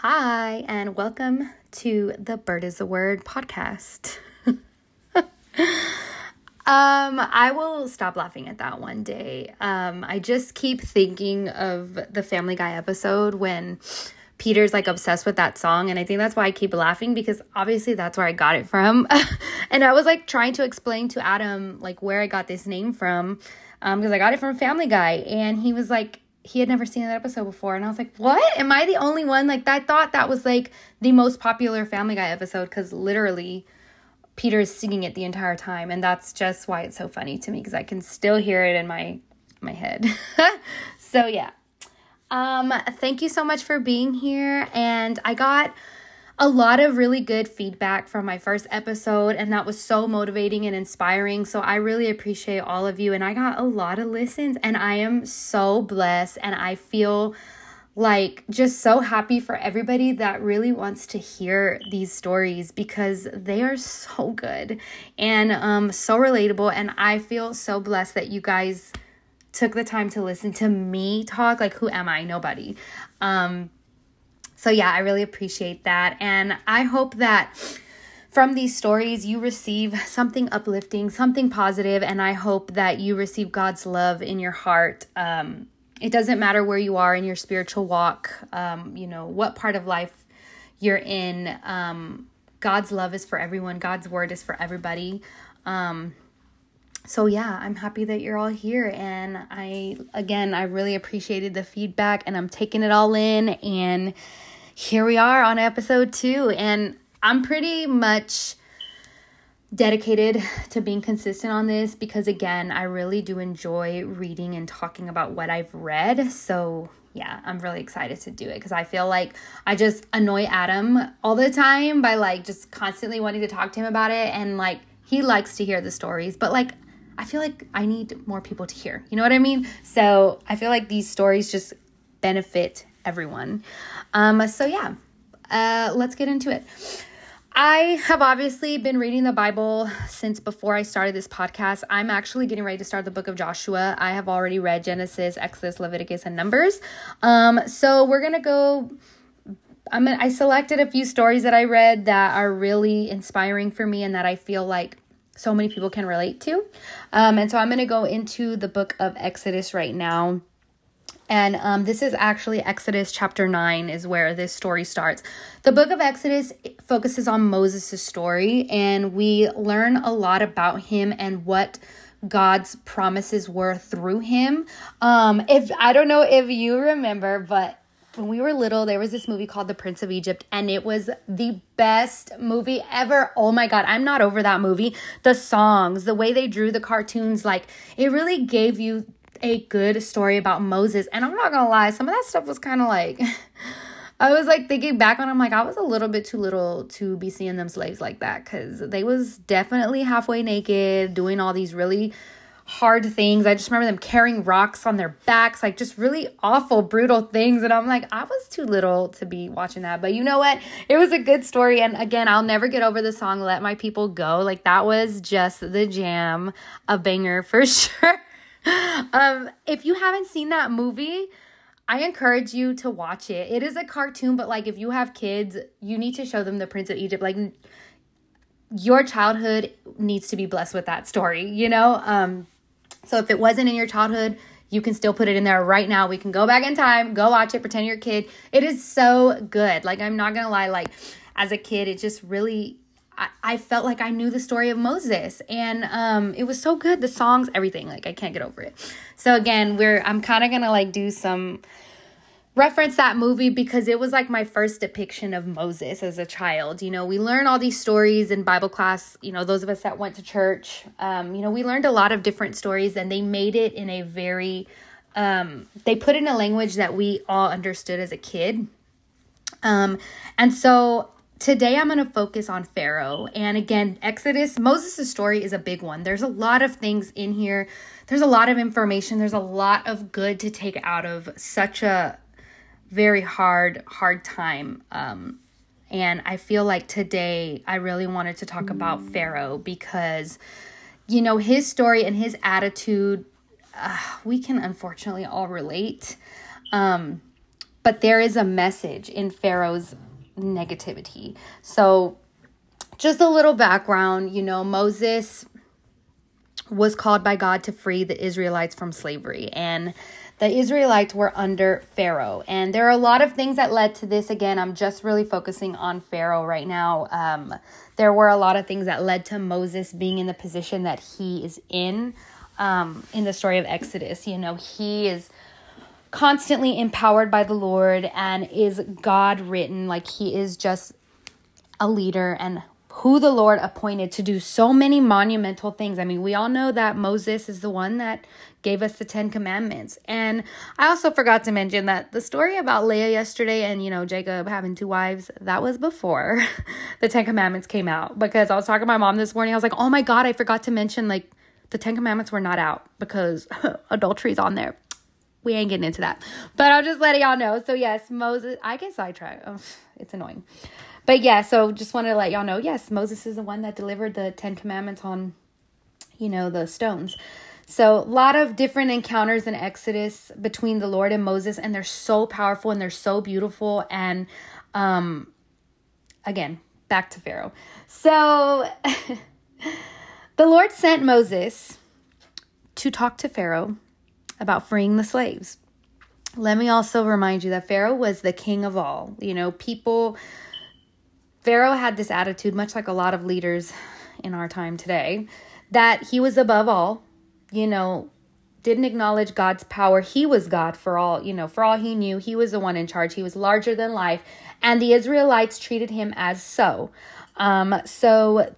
Hi, and welcome to the Bird is a Word podcast. Um, I will stop laughing at that one day. Um, I just keep thinking of the Family Guy episode when Peter's like obsessed with that song, and I think that's why I keep laughing because obviously that's where I got it from. and I was like trying to explain to Adam like where I got this name from, um, because I got it from Family Guy, and he was like, he had never seen that episode before, and I was like, what? Am I the only one? Like, I thought that was like the most popular Family Guy episode because literally peter is singing it the entire time, and that's just why it's so funny to me because I can still hear it in my my head. so yeah. Um thank you so much for being here and I got a lot of really good feedback from my first episode and that was so motivating and inspiring. So I really appreciate all of you and I got a lot of listens and I am so blessed and I feel like just so happy for everybody that really wants to hear these stories because they are so good and um so relatable and I feel so blessed that you guys took the time to listen to me talk. Like who am I? Nobody. Um so yeah I really appreciate that and I hope that from these stories you receive something uplifting something positive and I hope that you receive God's love in your heart um it doesn't matter where you are in your spiritual walk, um, you know, what part of life you're in. Um, God's love is for everyone, God's word is for everybody. Um, so yeah, I'm happy that you're all here and I again, I really appreciated the feedback and I'm taking it all in and here we are on episode 2 and I'm pretty much dedicated to being consistent on this because again, I really do enjoy reading and talking about what I've read. So, yeah, I'm really excited to do it because I feel like I just annoy Adam all the time by like just constantly wanting to talk to him about it and like he likes to hear the stories, but like I feel like I need more people to hear. You know what I mean? So, I feel like these stories just benefit everyone. Um so yeah. Uh let's get into it. I have obviously been reading the Bible since before I started this podcast. I'm actually getting ready to start the book of Joshua. I have already read Genesis, Exodus, Leviticus, and Numbers. Um, so we're gonna go. I'm I selected a few stories that I read that are really inspiring for me and that I feel like so many people can relate to. Um, and so I'm gonna go into the book of Exodus right now. And um, this is actually Exodus chapter 9, is where this story starts. The book of Exodus focuses on Moses' story, and we learn a lot about him and what God's promises were through him. Um, if I don't know if you remember, but when we were little, there was this movie called The Prince of Egypt, and it was the best movie ever. Oh my God, I'm not over that movie. The songs, the way they drew the cartoons, like it really gave you a good story about Moses. And I'm not gonna lie, some of that stuff was kind of like I was like thinking back on I'm like I was a little bit too little to be seeing them slaves like that cuz they was definitely halfway naked doing all these really hard things. I just remember them carrying rocks on their backs, like just really awful, brutal things. And I'm like, I was too little to be watching that. But you know what? It was a good story. And again, I'll never get over the song Let My People Go. Like that was just the jam, a banger for sure. um, if you haven't seen that movie, I encourage you to watch it. It is a cartoon, but like if you have kids, you need to show them the Prince of Egypt. Like your childhood needs to be blessed with that story, you know? Um, so if it wasn't in your childhood, you can still put it in there right now. We can go back in time, go watch it, pretend you're a kid. It is so good. Like I'm not gonna lie, like as a kid, it just really I, I felt like I knew the story of Moses and um it was so good the songs everything like I can't get over it. So again, we're I'm kind of to like do some reference that movie because it was like my first depiction of Moses as a child. You know, we learn all these stories in Bible class, you know, those of us that went to church, um you know, we learned a lot of different stories and they made it in a very um they put in a language that we all understood as a kid. Um and so today I'm going to focus on Pharaoh. And again, Exodus, Moses' story is a big one. There's a lot of things in here. There's a lot of information. There's a lot of good to take out of such a very hard, hard time. Um, and I feel like today I really wanted to talk about Pharaoh because, you know, his story and his attitude, uh, we can unfortunately all relate. Um, but there is a message in Pharaoh's negativity. So, just a little background you know, Moses was called by God to free the Israelites from slavery. And the Israelites were under Pharaoh. And there are a lot of things that led to this. Again, I'm just really focusing on Pharaoh right now. Um, there were a lot of things that led to Moses being in the position that he is in um, in the story of Exodus. You know, he is constantly empowered by the Lord and is God written. Like he is just a leader and who the Lord appointed to do so many monumental things. I mean, we all know that Moses is the one that gave us the Ten Commandments. And I also forgot to mention that the story about Leah yesterday and, you know, Jacob having two wives, that was before the Ten Commandments came out. Because I was talking to my mom this morning, I was like, oh my God, I forgot to mention, like, the Ten Commandments were not out because adultery's on there. We ain't getting into that. But I'll just let y'all know. So, yes, Moses, I get sidetracked. Oh, it's annoying. But yeah, so just wanted to let y'all know yes, Moses is the one that delivered the Ten Commandments on, you know, the stones. So, a lot of different encounters in Exodus between the Lord and Moses, and they're so powerful and they're so beautiful. And um, again, back to Pharaoh. So, the Lord sent Moses to talk to Pharaoh about freeing the slaves. Let me also remind you that Pharaoh was the king of all. You know, people Pharaoh had this attitude, much like a lot of leaders in our time today, that he was above all, you know, didn't acknowledge God's power. He was God for all, you know, for all he knew. He was the one in charge. He was larger than life. And the Israelites treated him as so. Um, so,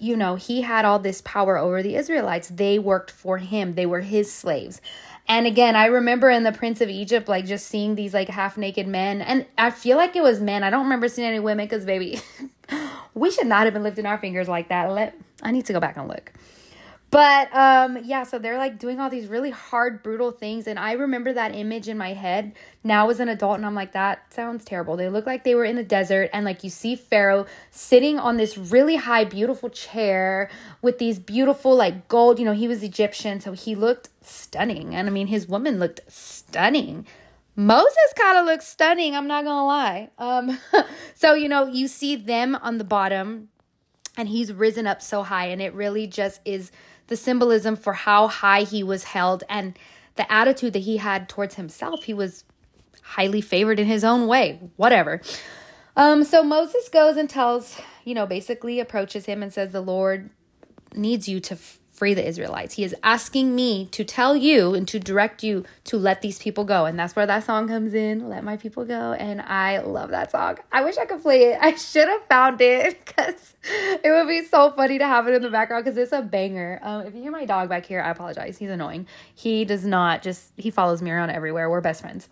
you know, he had all this power over the Israelites. They worked for him, they were his slaves. And again, I remember in the Prince of Egypt, like just seeing these like half naked men. And I feel like it was men. I don't remember seeing any women because, baby, we should not have been lifting our fingers like that. Let I need to go back and look. But um yeah, so they're like doing all these really hard, brutal things. And I remember that image in my head now as an adult, and I'm like, that sounds terrible. They look like they were in the desert, and like you see Pharaoh sitting on this really high, beautiful chair with these beautiful, like gold, you know, he was Egyptian, so he looked stunning. And I mean, his woman looked stunning. Moses kind of looks stunning, I'm not gonna lie. Um, so you know, you see them on the bottom, and he's risen up so high, and it really just is the symbolism for how high he was held and the attitude that he had towards himself. He was highly favored in his own way, whatever. Um, so Moses goes and tells, you know, basically approaches him and says, The Lord needs you to free the Israelites. He is asking me to tell you and to direct you to let these people go. And that's where that song comes in, Let My People Go. And I love that song. I wish I could play it. I should have found it because it would be so funny to have it in the background because it's a banger. Um, if you hear my dog back here, I apologize. He's annoying. He does not just, he follows me around everywhere. We're best friends.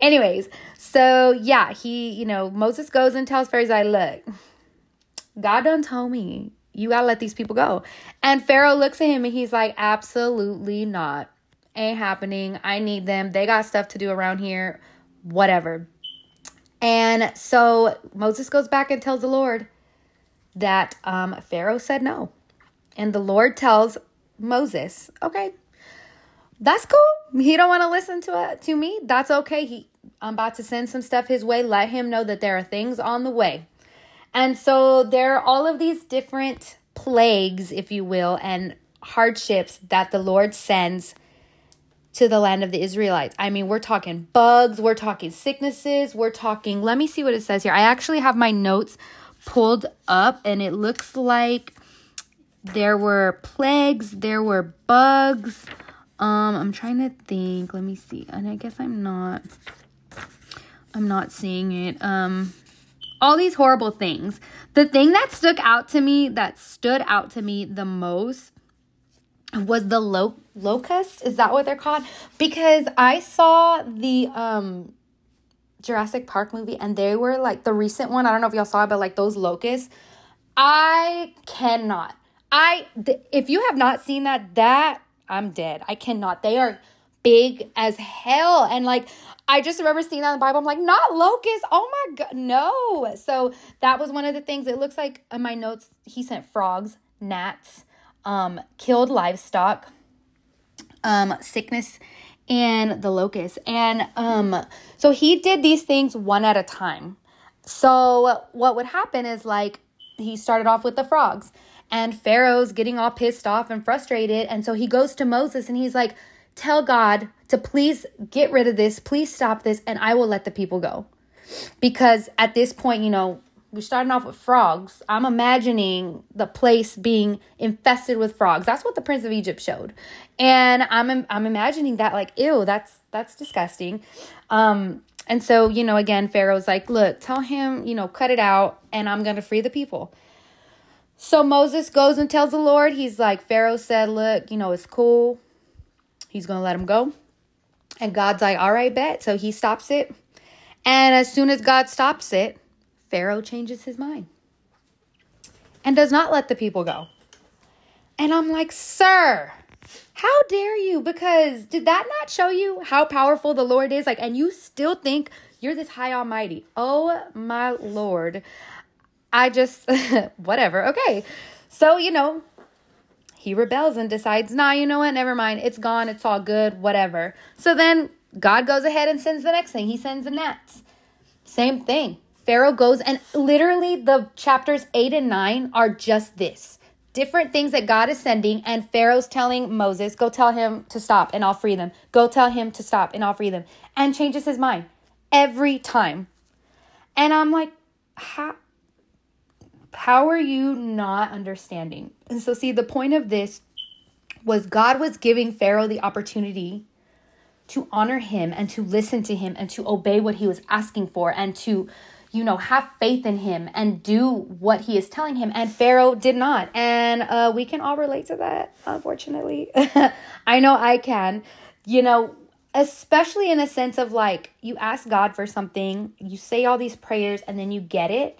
Anyways, so yeah, he, you know, Moses goes and tells Pharaoh, look, God done told me you gotta let these people go. And Pharaoh looks at him and he's like, absolutely not. Ain't happening. I need them. They got stuff to do around here. Whatever. And so Moses goes back and tells the Lord that um, Pharaoh said no. And the Lord tells Moses, okay, that's cool. He don't want to listen to it to me. That's okay. He I'm about to send some stuff his way. Let him know that there are things on the way. And so there are all of these different plagues, if you will, and hardships that the Lord sends to the land of the Israelites. I mean, we're talking bugs, we're talking sicknesses, we're talking, let me see what it says here. I actually have my notes pulled up and it looks like there were plagues, there were bugs. Um, I'm trying to think. Let me see. And I guess I'm not I'm not seeing it. Um all these horrible things. The thing that stuck out to me, that stood out to me the most, was the lo- locust. Is that what they're called? Because I saw the um Jurassic Park movie and they were like the recent one. I don't know if y'all saw it, but like those locusts. I cannot. I th- if you have not seen that, that I'm dead. I cannot. They are big as hell. And like I just remember seeing that in the Bible. I'm like, not locusts. Oh my God. No. So that was one of the things. It looks like in my notes, he sent frogs, gnats, um, killed livestock, um, sickness and the locusts. And um, so he did these things one at a time. So what would happen is like he started off with the frogs, and Pharaoh's getting all pissed off and frustrated. And so he goes to Moses and he's like, Tell God to please get rid of this, please stop this, and I will let the people go. Because at this point, you know, we're starting off with frogs. I'm imagining the place being infested with frogs. That's what the Prince of Egypt showed, and I'm I'm imagining that like, ew, that's that's disgusting. Um, and so you know, again, Pharaoh's like, look, tell him, you know, cut it out, and I'm gonna free the people. So Moses goes and tells the Lord, he's like, Pharaoh said, look, you know, it's cool. He's gonna let him go, and God's like, all right, bet. So he stops it, and as soon as God stops it Pharaoh changes his mind and does not let the people go. And I'm like, Sir, how dare you? Because did that not show you how powerful the Lord is? Like, and you still think you're this high almighty. Oh my Lord. I just, whatever. Okay. So, you know, he rebels and decides, nah, you know what? Never mind. It's gone. It's all good. Whatever. So then God goes ahead and sends the next thing. He sends the gnats. Same thing. Pharaoh goes and literally the chapters 8 and 9 are just this different things that God is sending, and Pharaoh's telling Moses, Go tell him to stop and I'll free them. Go tell him to stop and I'll free them. And changes his mind every time. And I'm like, How? How are you not understanding? And so, see, the point of this was God was giving Pharaoh the opportunity to honor him and to listen to him and to obey what he was asking for and to you know, have faith in him and do what he is telling him. And Pharaoh did not. And uh, we can all relate to that, unfortunately. I know I can. You know, especially in a sense of like, you ask God for something, you say all these prayers, and then you get it.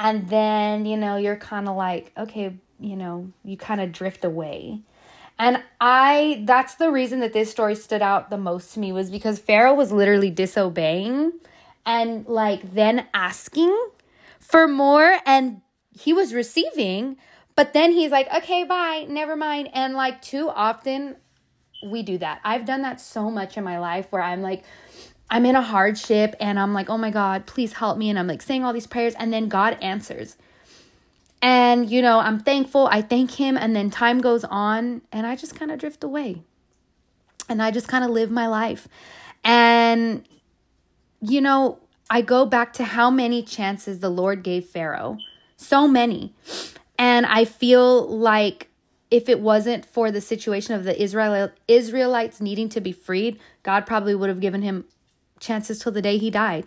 And then, you know, you're kind of like, okay, you know, you kind of drift away. And I, that's the reason that this story stood out the most to me was because Pharaoh was literally disobeying and like then asking for more and he was receiving but then he's like okay bye never mind and like too often we do that i've done that so much in my life where i'm like i'm in a hardship and i'm like oh my god please help me. And i'm like saying all these prayers and then god answers. And you know i'm thankful. I thank him and then time goes on and i just kind of drift away. And i just kind of live my life. And you know, I go back to how many chances the Lord gave Pharaoh. So many. And I feel like if it wasn't for the situation of the Israel Israelites needing to be freed, God probably would have given him chances till the day he died.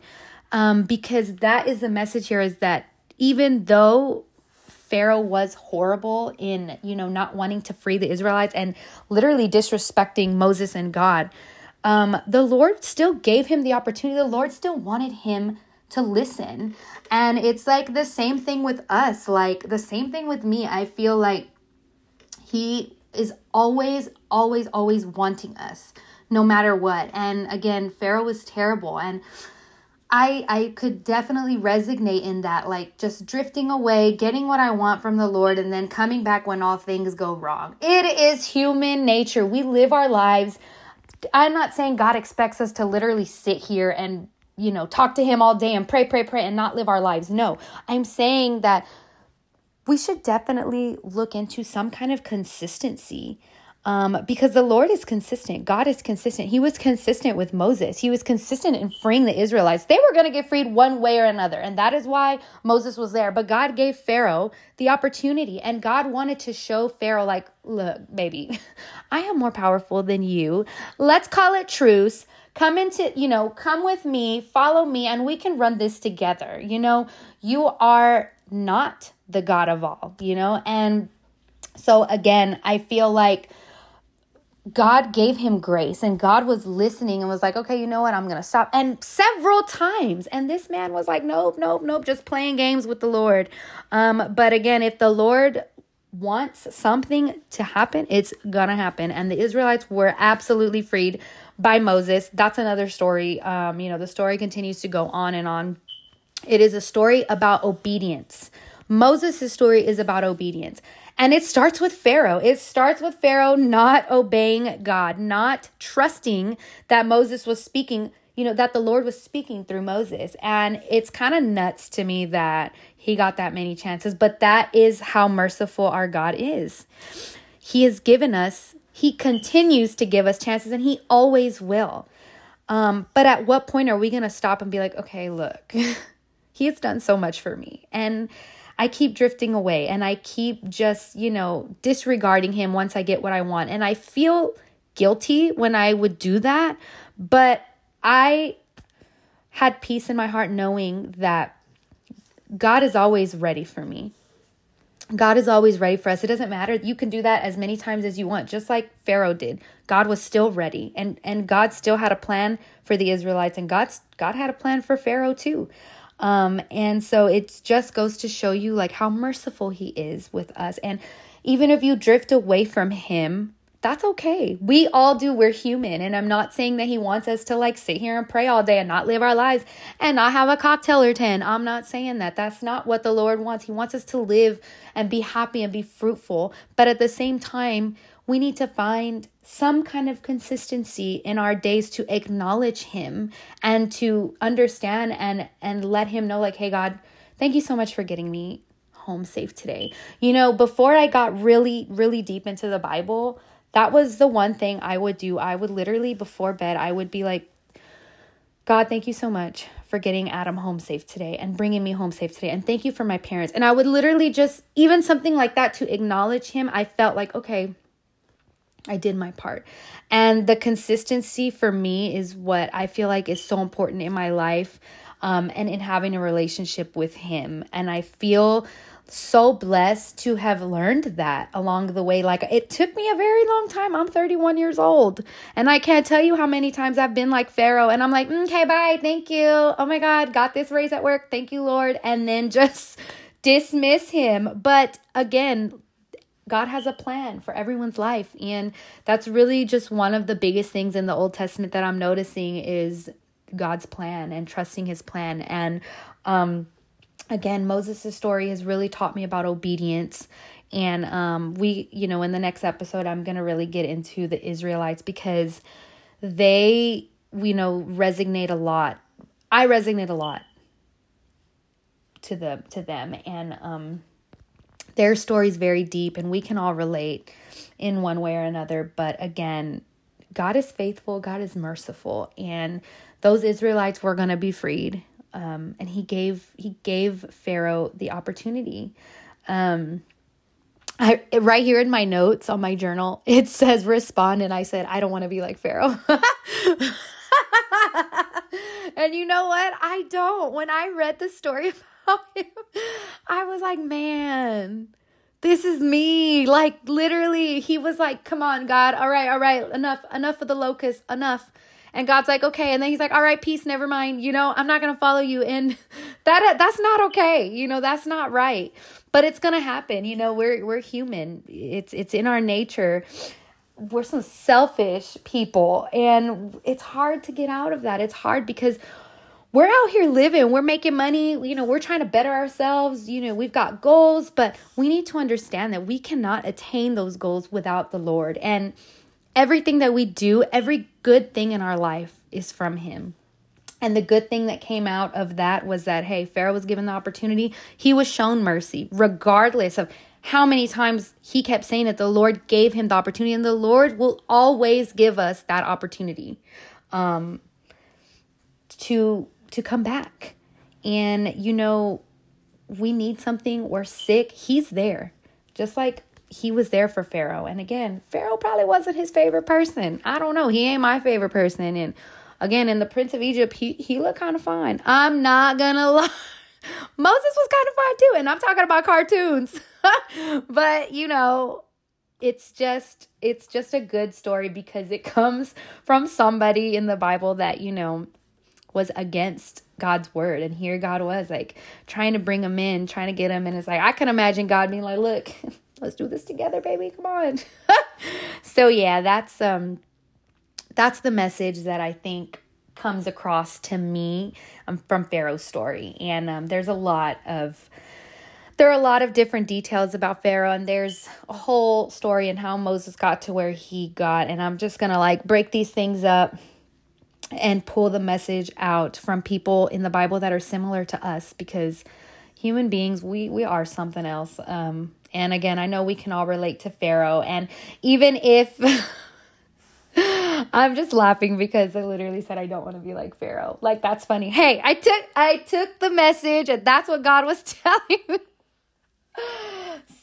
Um, because that is the message here is that even though Pharaoh was horrible in, you know, not wanting to free the Israelites and literally disrespecting Moses and God, um, the Lord still gave him the opportunity. The Lord still wanted him to listen. And it's like the same thing with us, like the same thing with me. I feel like he is always, always, always wanting us, no matter what. And again, Pharaoh was terrible. And I I could definitely resonate in that, like just drifting away, getting what I want from the Lord, and then coming back when all things go wrong. It is human nature. We live our lives I'm not saying God expects us to literally sit here and, you know, talk to Him all day and pray, pray, pray and not live our lives. No, I'm saying that we should definitely look into some kind of consistency um, because the Lord is consistent. God is consistent. He was consistent with Moses. He was consistent in freeing the Israelites. They were going to get freed one way or another. And that is why Moses was there. But God gave Pharaoh the opportunity. And God wanted to show Pharaoh, like, look, baby, I am more powerful than you. Let's call it truce. Come into, you know, come with me, follow me, and we can run this together. You know, you are not the God of all, you know? And so again, I feel like God gave him grace and God was listening and was like, okay, you know what? I'm going to stop. And several times. And this man was like, nope, nope, nope, just playing games with the Lord. Um, but again, if the Lord wants something to happen, it's going to happen. And the Israelites were absolutely freed by Moses. That's another story. Um, you know, the story continues to go on and on. It is a story about obedience. Moses' story is about obedience. And it starts with Pharaoh. It starts with Pharaoh not obeying God, not trusting that Moses was speaking, you know, that the Lord was speaking through Moses. And it's kind of nuts to me that he got that many chances, but that is how merciful our God is. He has given us, he continues to give us chances, and he always will. Um, but at what point are we going to stop and be like, okay, look, he has done so much for me. And I keep drifting away and I keep just, you know, disregarding him once I get what I want. And I feel guilty when I would do that. But I had peace in my heart knowing that God is always ready for me. God is always ready for us. It doesn't matter. You can do that as many times as you want, just like Pharaoh did. God was still ready and and God still had a plan for the Israelites and God's God had a plan for Pharaoh too. Um and so it just goes to show you like how merciful he is with us and even if you drift away from him, that's okay. We all do. We're human. And I'm not saying that he wants us to like sit here and pray all day and not live our lives and not have a cocktail or 10. I'm not saying that. That's not what the Lord wants. He wants us to live and be happy and be fruitful. But at the same time, we need to find some kind of consistency in our days to acknowledge him and to understand and and let him know like hey God, thank you so much for getting me home safe today. You know, before I got really really deep into the Bible, that was the one thing I would do. I would literally, before bed, I would be like, God, thank you so much for getting Adam home safe today and bringing me home safe today. And thank you for my parents. And I would literally just, even something like that to acknowledge him, I felt like, okay, I did my part. And the consistency for me is what I feel like is so important in my life um, and in having a relationship with him. And I feel so blessed to have learned that along the way. Like it took me a very long time. I'm 31 years old and I can't tell you how many times I've been like Pharaoh and I'm like, okay, bye. Thank you. Oh my God, got this raise at work. Thank you, Lord. And then just dismiss him. But again, God has a plan for everyone's life. And that's really just one of the biggest things in the Old Testament that I'm noticing is God's plan and trusting his plan. And, um, again moses' story has really taught me about obedience and um, we you know in the next episode i'm going to really get into the israelites because they you know resonate a lot i resonate a lot to the to them and um their story is very deep and we can all relate in one way or another but again god is faithful god is merciful and those israelites were going to be freed um, and he gave he gave Pharaoh the opportunity. Um, I right here in my notes on my journal it says respond, and I said I don't want to be like Pharaoh. and you know what? I don't. When I read the story I was like, man, this is me. Like literally, he was like, come on, God. All right, all right, enough, enough of the locust, enough and God's like, okay. And then he's like, all right, peace, never mind. You know, I'm not to follow you. And that that's not okay. You know, that's not right. But it's to happen. You know, we're we're human. It's it's in our nature. We're some selfish people and it's hard to get out of that. It's hard because we're out here living, we're making money, you know, we're trying to better ourselves, you know, we've got goals, but we need to understand that we cannot attain those goals without the Lord. And Everything that we do, every good thing in our life is from Him. And the good thing that came out of that was that, hey, Pharaoh was given the opportunity. He was shown mercy, regardless of how many times he kept saying that the Lord gave him the opportunity. And the Lord will always give us that opportunity um, to, to come back. And, you know, we need something, we're sick, he's there. Just like he was there for Pharaoh. And again, Pharaoh probably wasn't his favorite person. I don't know. He ain't my favorite person. And again, in the Prince of Egypt, he, he looked kind of fine. I'm not gonna lie. Moses was kind of fine too. And I'm talking about cartoons. but you know, it's just it's just a good story because it comes from somebody in the Bible that, you know, was against God's word. And here God was like trying to bring him in, trying to get him. And it's like, I can imagine God being like, look, let's do this together, baby. Come on. so yeah, that's um that's the message that I think comes across to me um, from Pharaoh's story. And um, there's a lot of there are a lot of different details about Pharaoh, and there's a whole story and how Moses got to where he got. And I'm just gonna like break these things up and pull the message out from people in the Bible that are similar to us because human beings, we we are something else. Um, and again, I know we can all relate to Pharaoh, and even if I'm just laughing because I literally said I don't want to be like Pharaoh. Like that's funny. Hey, I took I took the message and that's what God was telling me.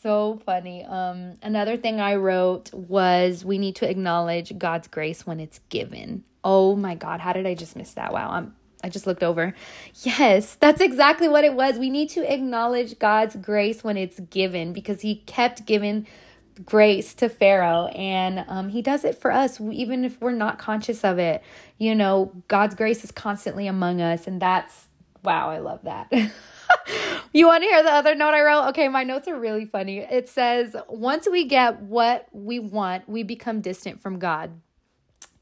So funny. Um another thing I wrote was we need to acknowledge God's grace when it's given. Oh my god, how did I just miss that? Wow. I'm I just looked over. Yes, that's exactly what it was. We need to acknowledge God's grace when it's given because he kept giving grace to Pharaoh and um, he does it for us even if we're not conscious of it. You know, God's grace is constantly among us and that's wow, I love that. you want to hear the other note I wrote? Okay, my notes are really funny. It says, "Once we get what we want, we become distant from God."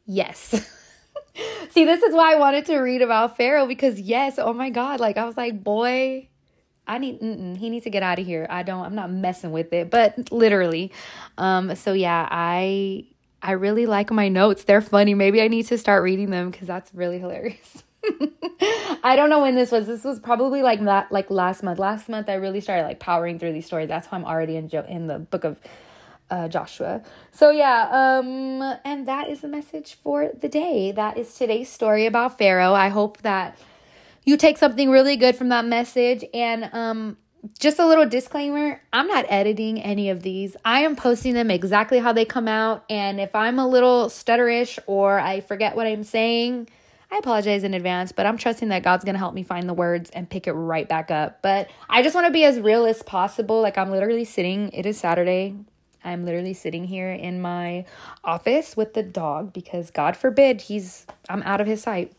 Yes. See, this is why I wanted to read about Pharaoh because yes, oh my god, like I was like, boy, I need he needs to get out of here. I don't I'm not messing with it, but literally. Um so yeah, I I really like my notes. They're funny. Maybe I need to start reading them cuz that's really hilarious. I don't know when this was. This was probably like that like last month. Last month I really started like powering through these stories. That's why I'm already in jo- in the book of uh, Joshua. So yeah, um and that is the message for the day. That is today's story about Pharaoh. I hope that you take something really good from that message and um just a little disclaimer I'm not editing any of these. I am posting them exactly how they come out. And if I'm a little stutterish or I forget what I'm saying, I apologize in advance, but I'm trusting that God's going to help me find the words and pick it right back up. But I just want to be as real as possible. Like I'm literally sitting, it is Saturday. I'm literally sitting here in my office with the dog because God forbid he's I'm out of his sight.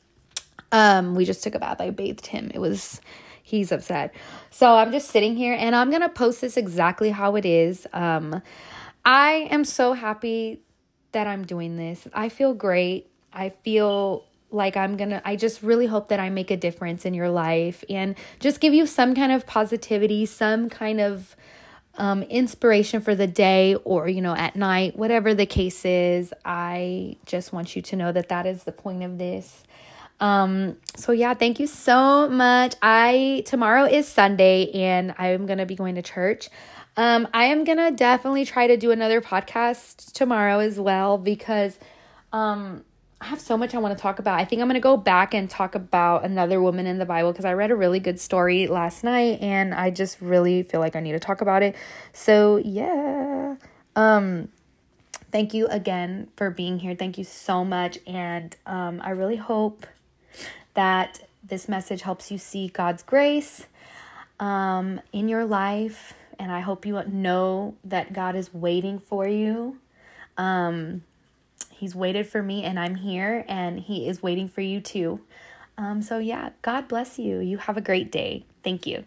Um, we just took a bath. I bathed him. It was he's upset. So I'm just sitting here and I'm gonna post this exactly how it is. Um, I am so happy that I'm doing this. I feel great. I feel like I'm gonna, I just really hope that I make a difference in your life and just give you some kind of positivity, some kind of um, inspiration for the day or, you know, at night, whatever the case is. I just want you to know that that is the point of this. Um, so yeah, thank you so much. I tomorrow is Sunday and I'm gonna be going to church. Um, I am gonna definitely try to do another podcast tomorrow as well because um I have so much I want to talk about. I think I'm going to go back and talk about another woman in the Bible because I read a really good story last night and I just really feel like I need to talk about it. So, yeah. Um thank you again for being here. Thank you so much and um I really hope that this message helps you see God's grace um, in your life. And I hope you know that God is waiting for you. Um, he's waited for me, and I'm here, and He is waiting for you too. Um, so, yeah, God bless you. You have a great day. Thank you.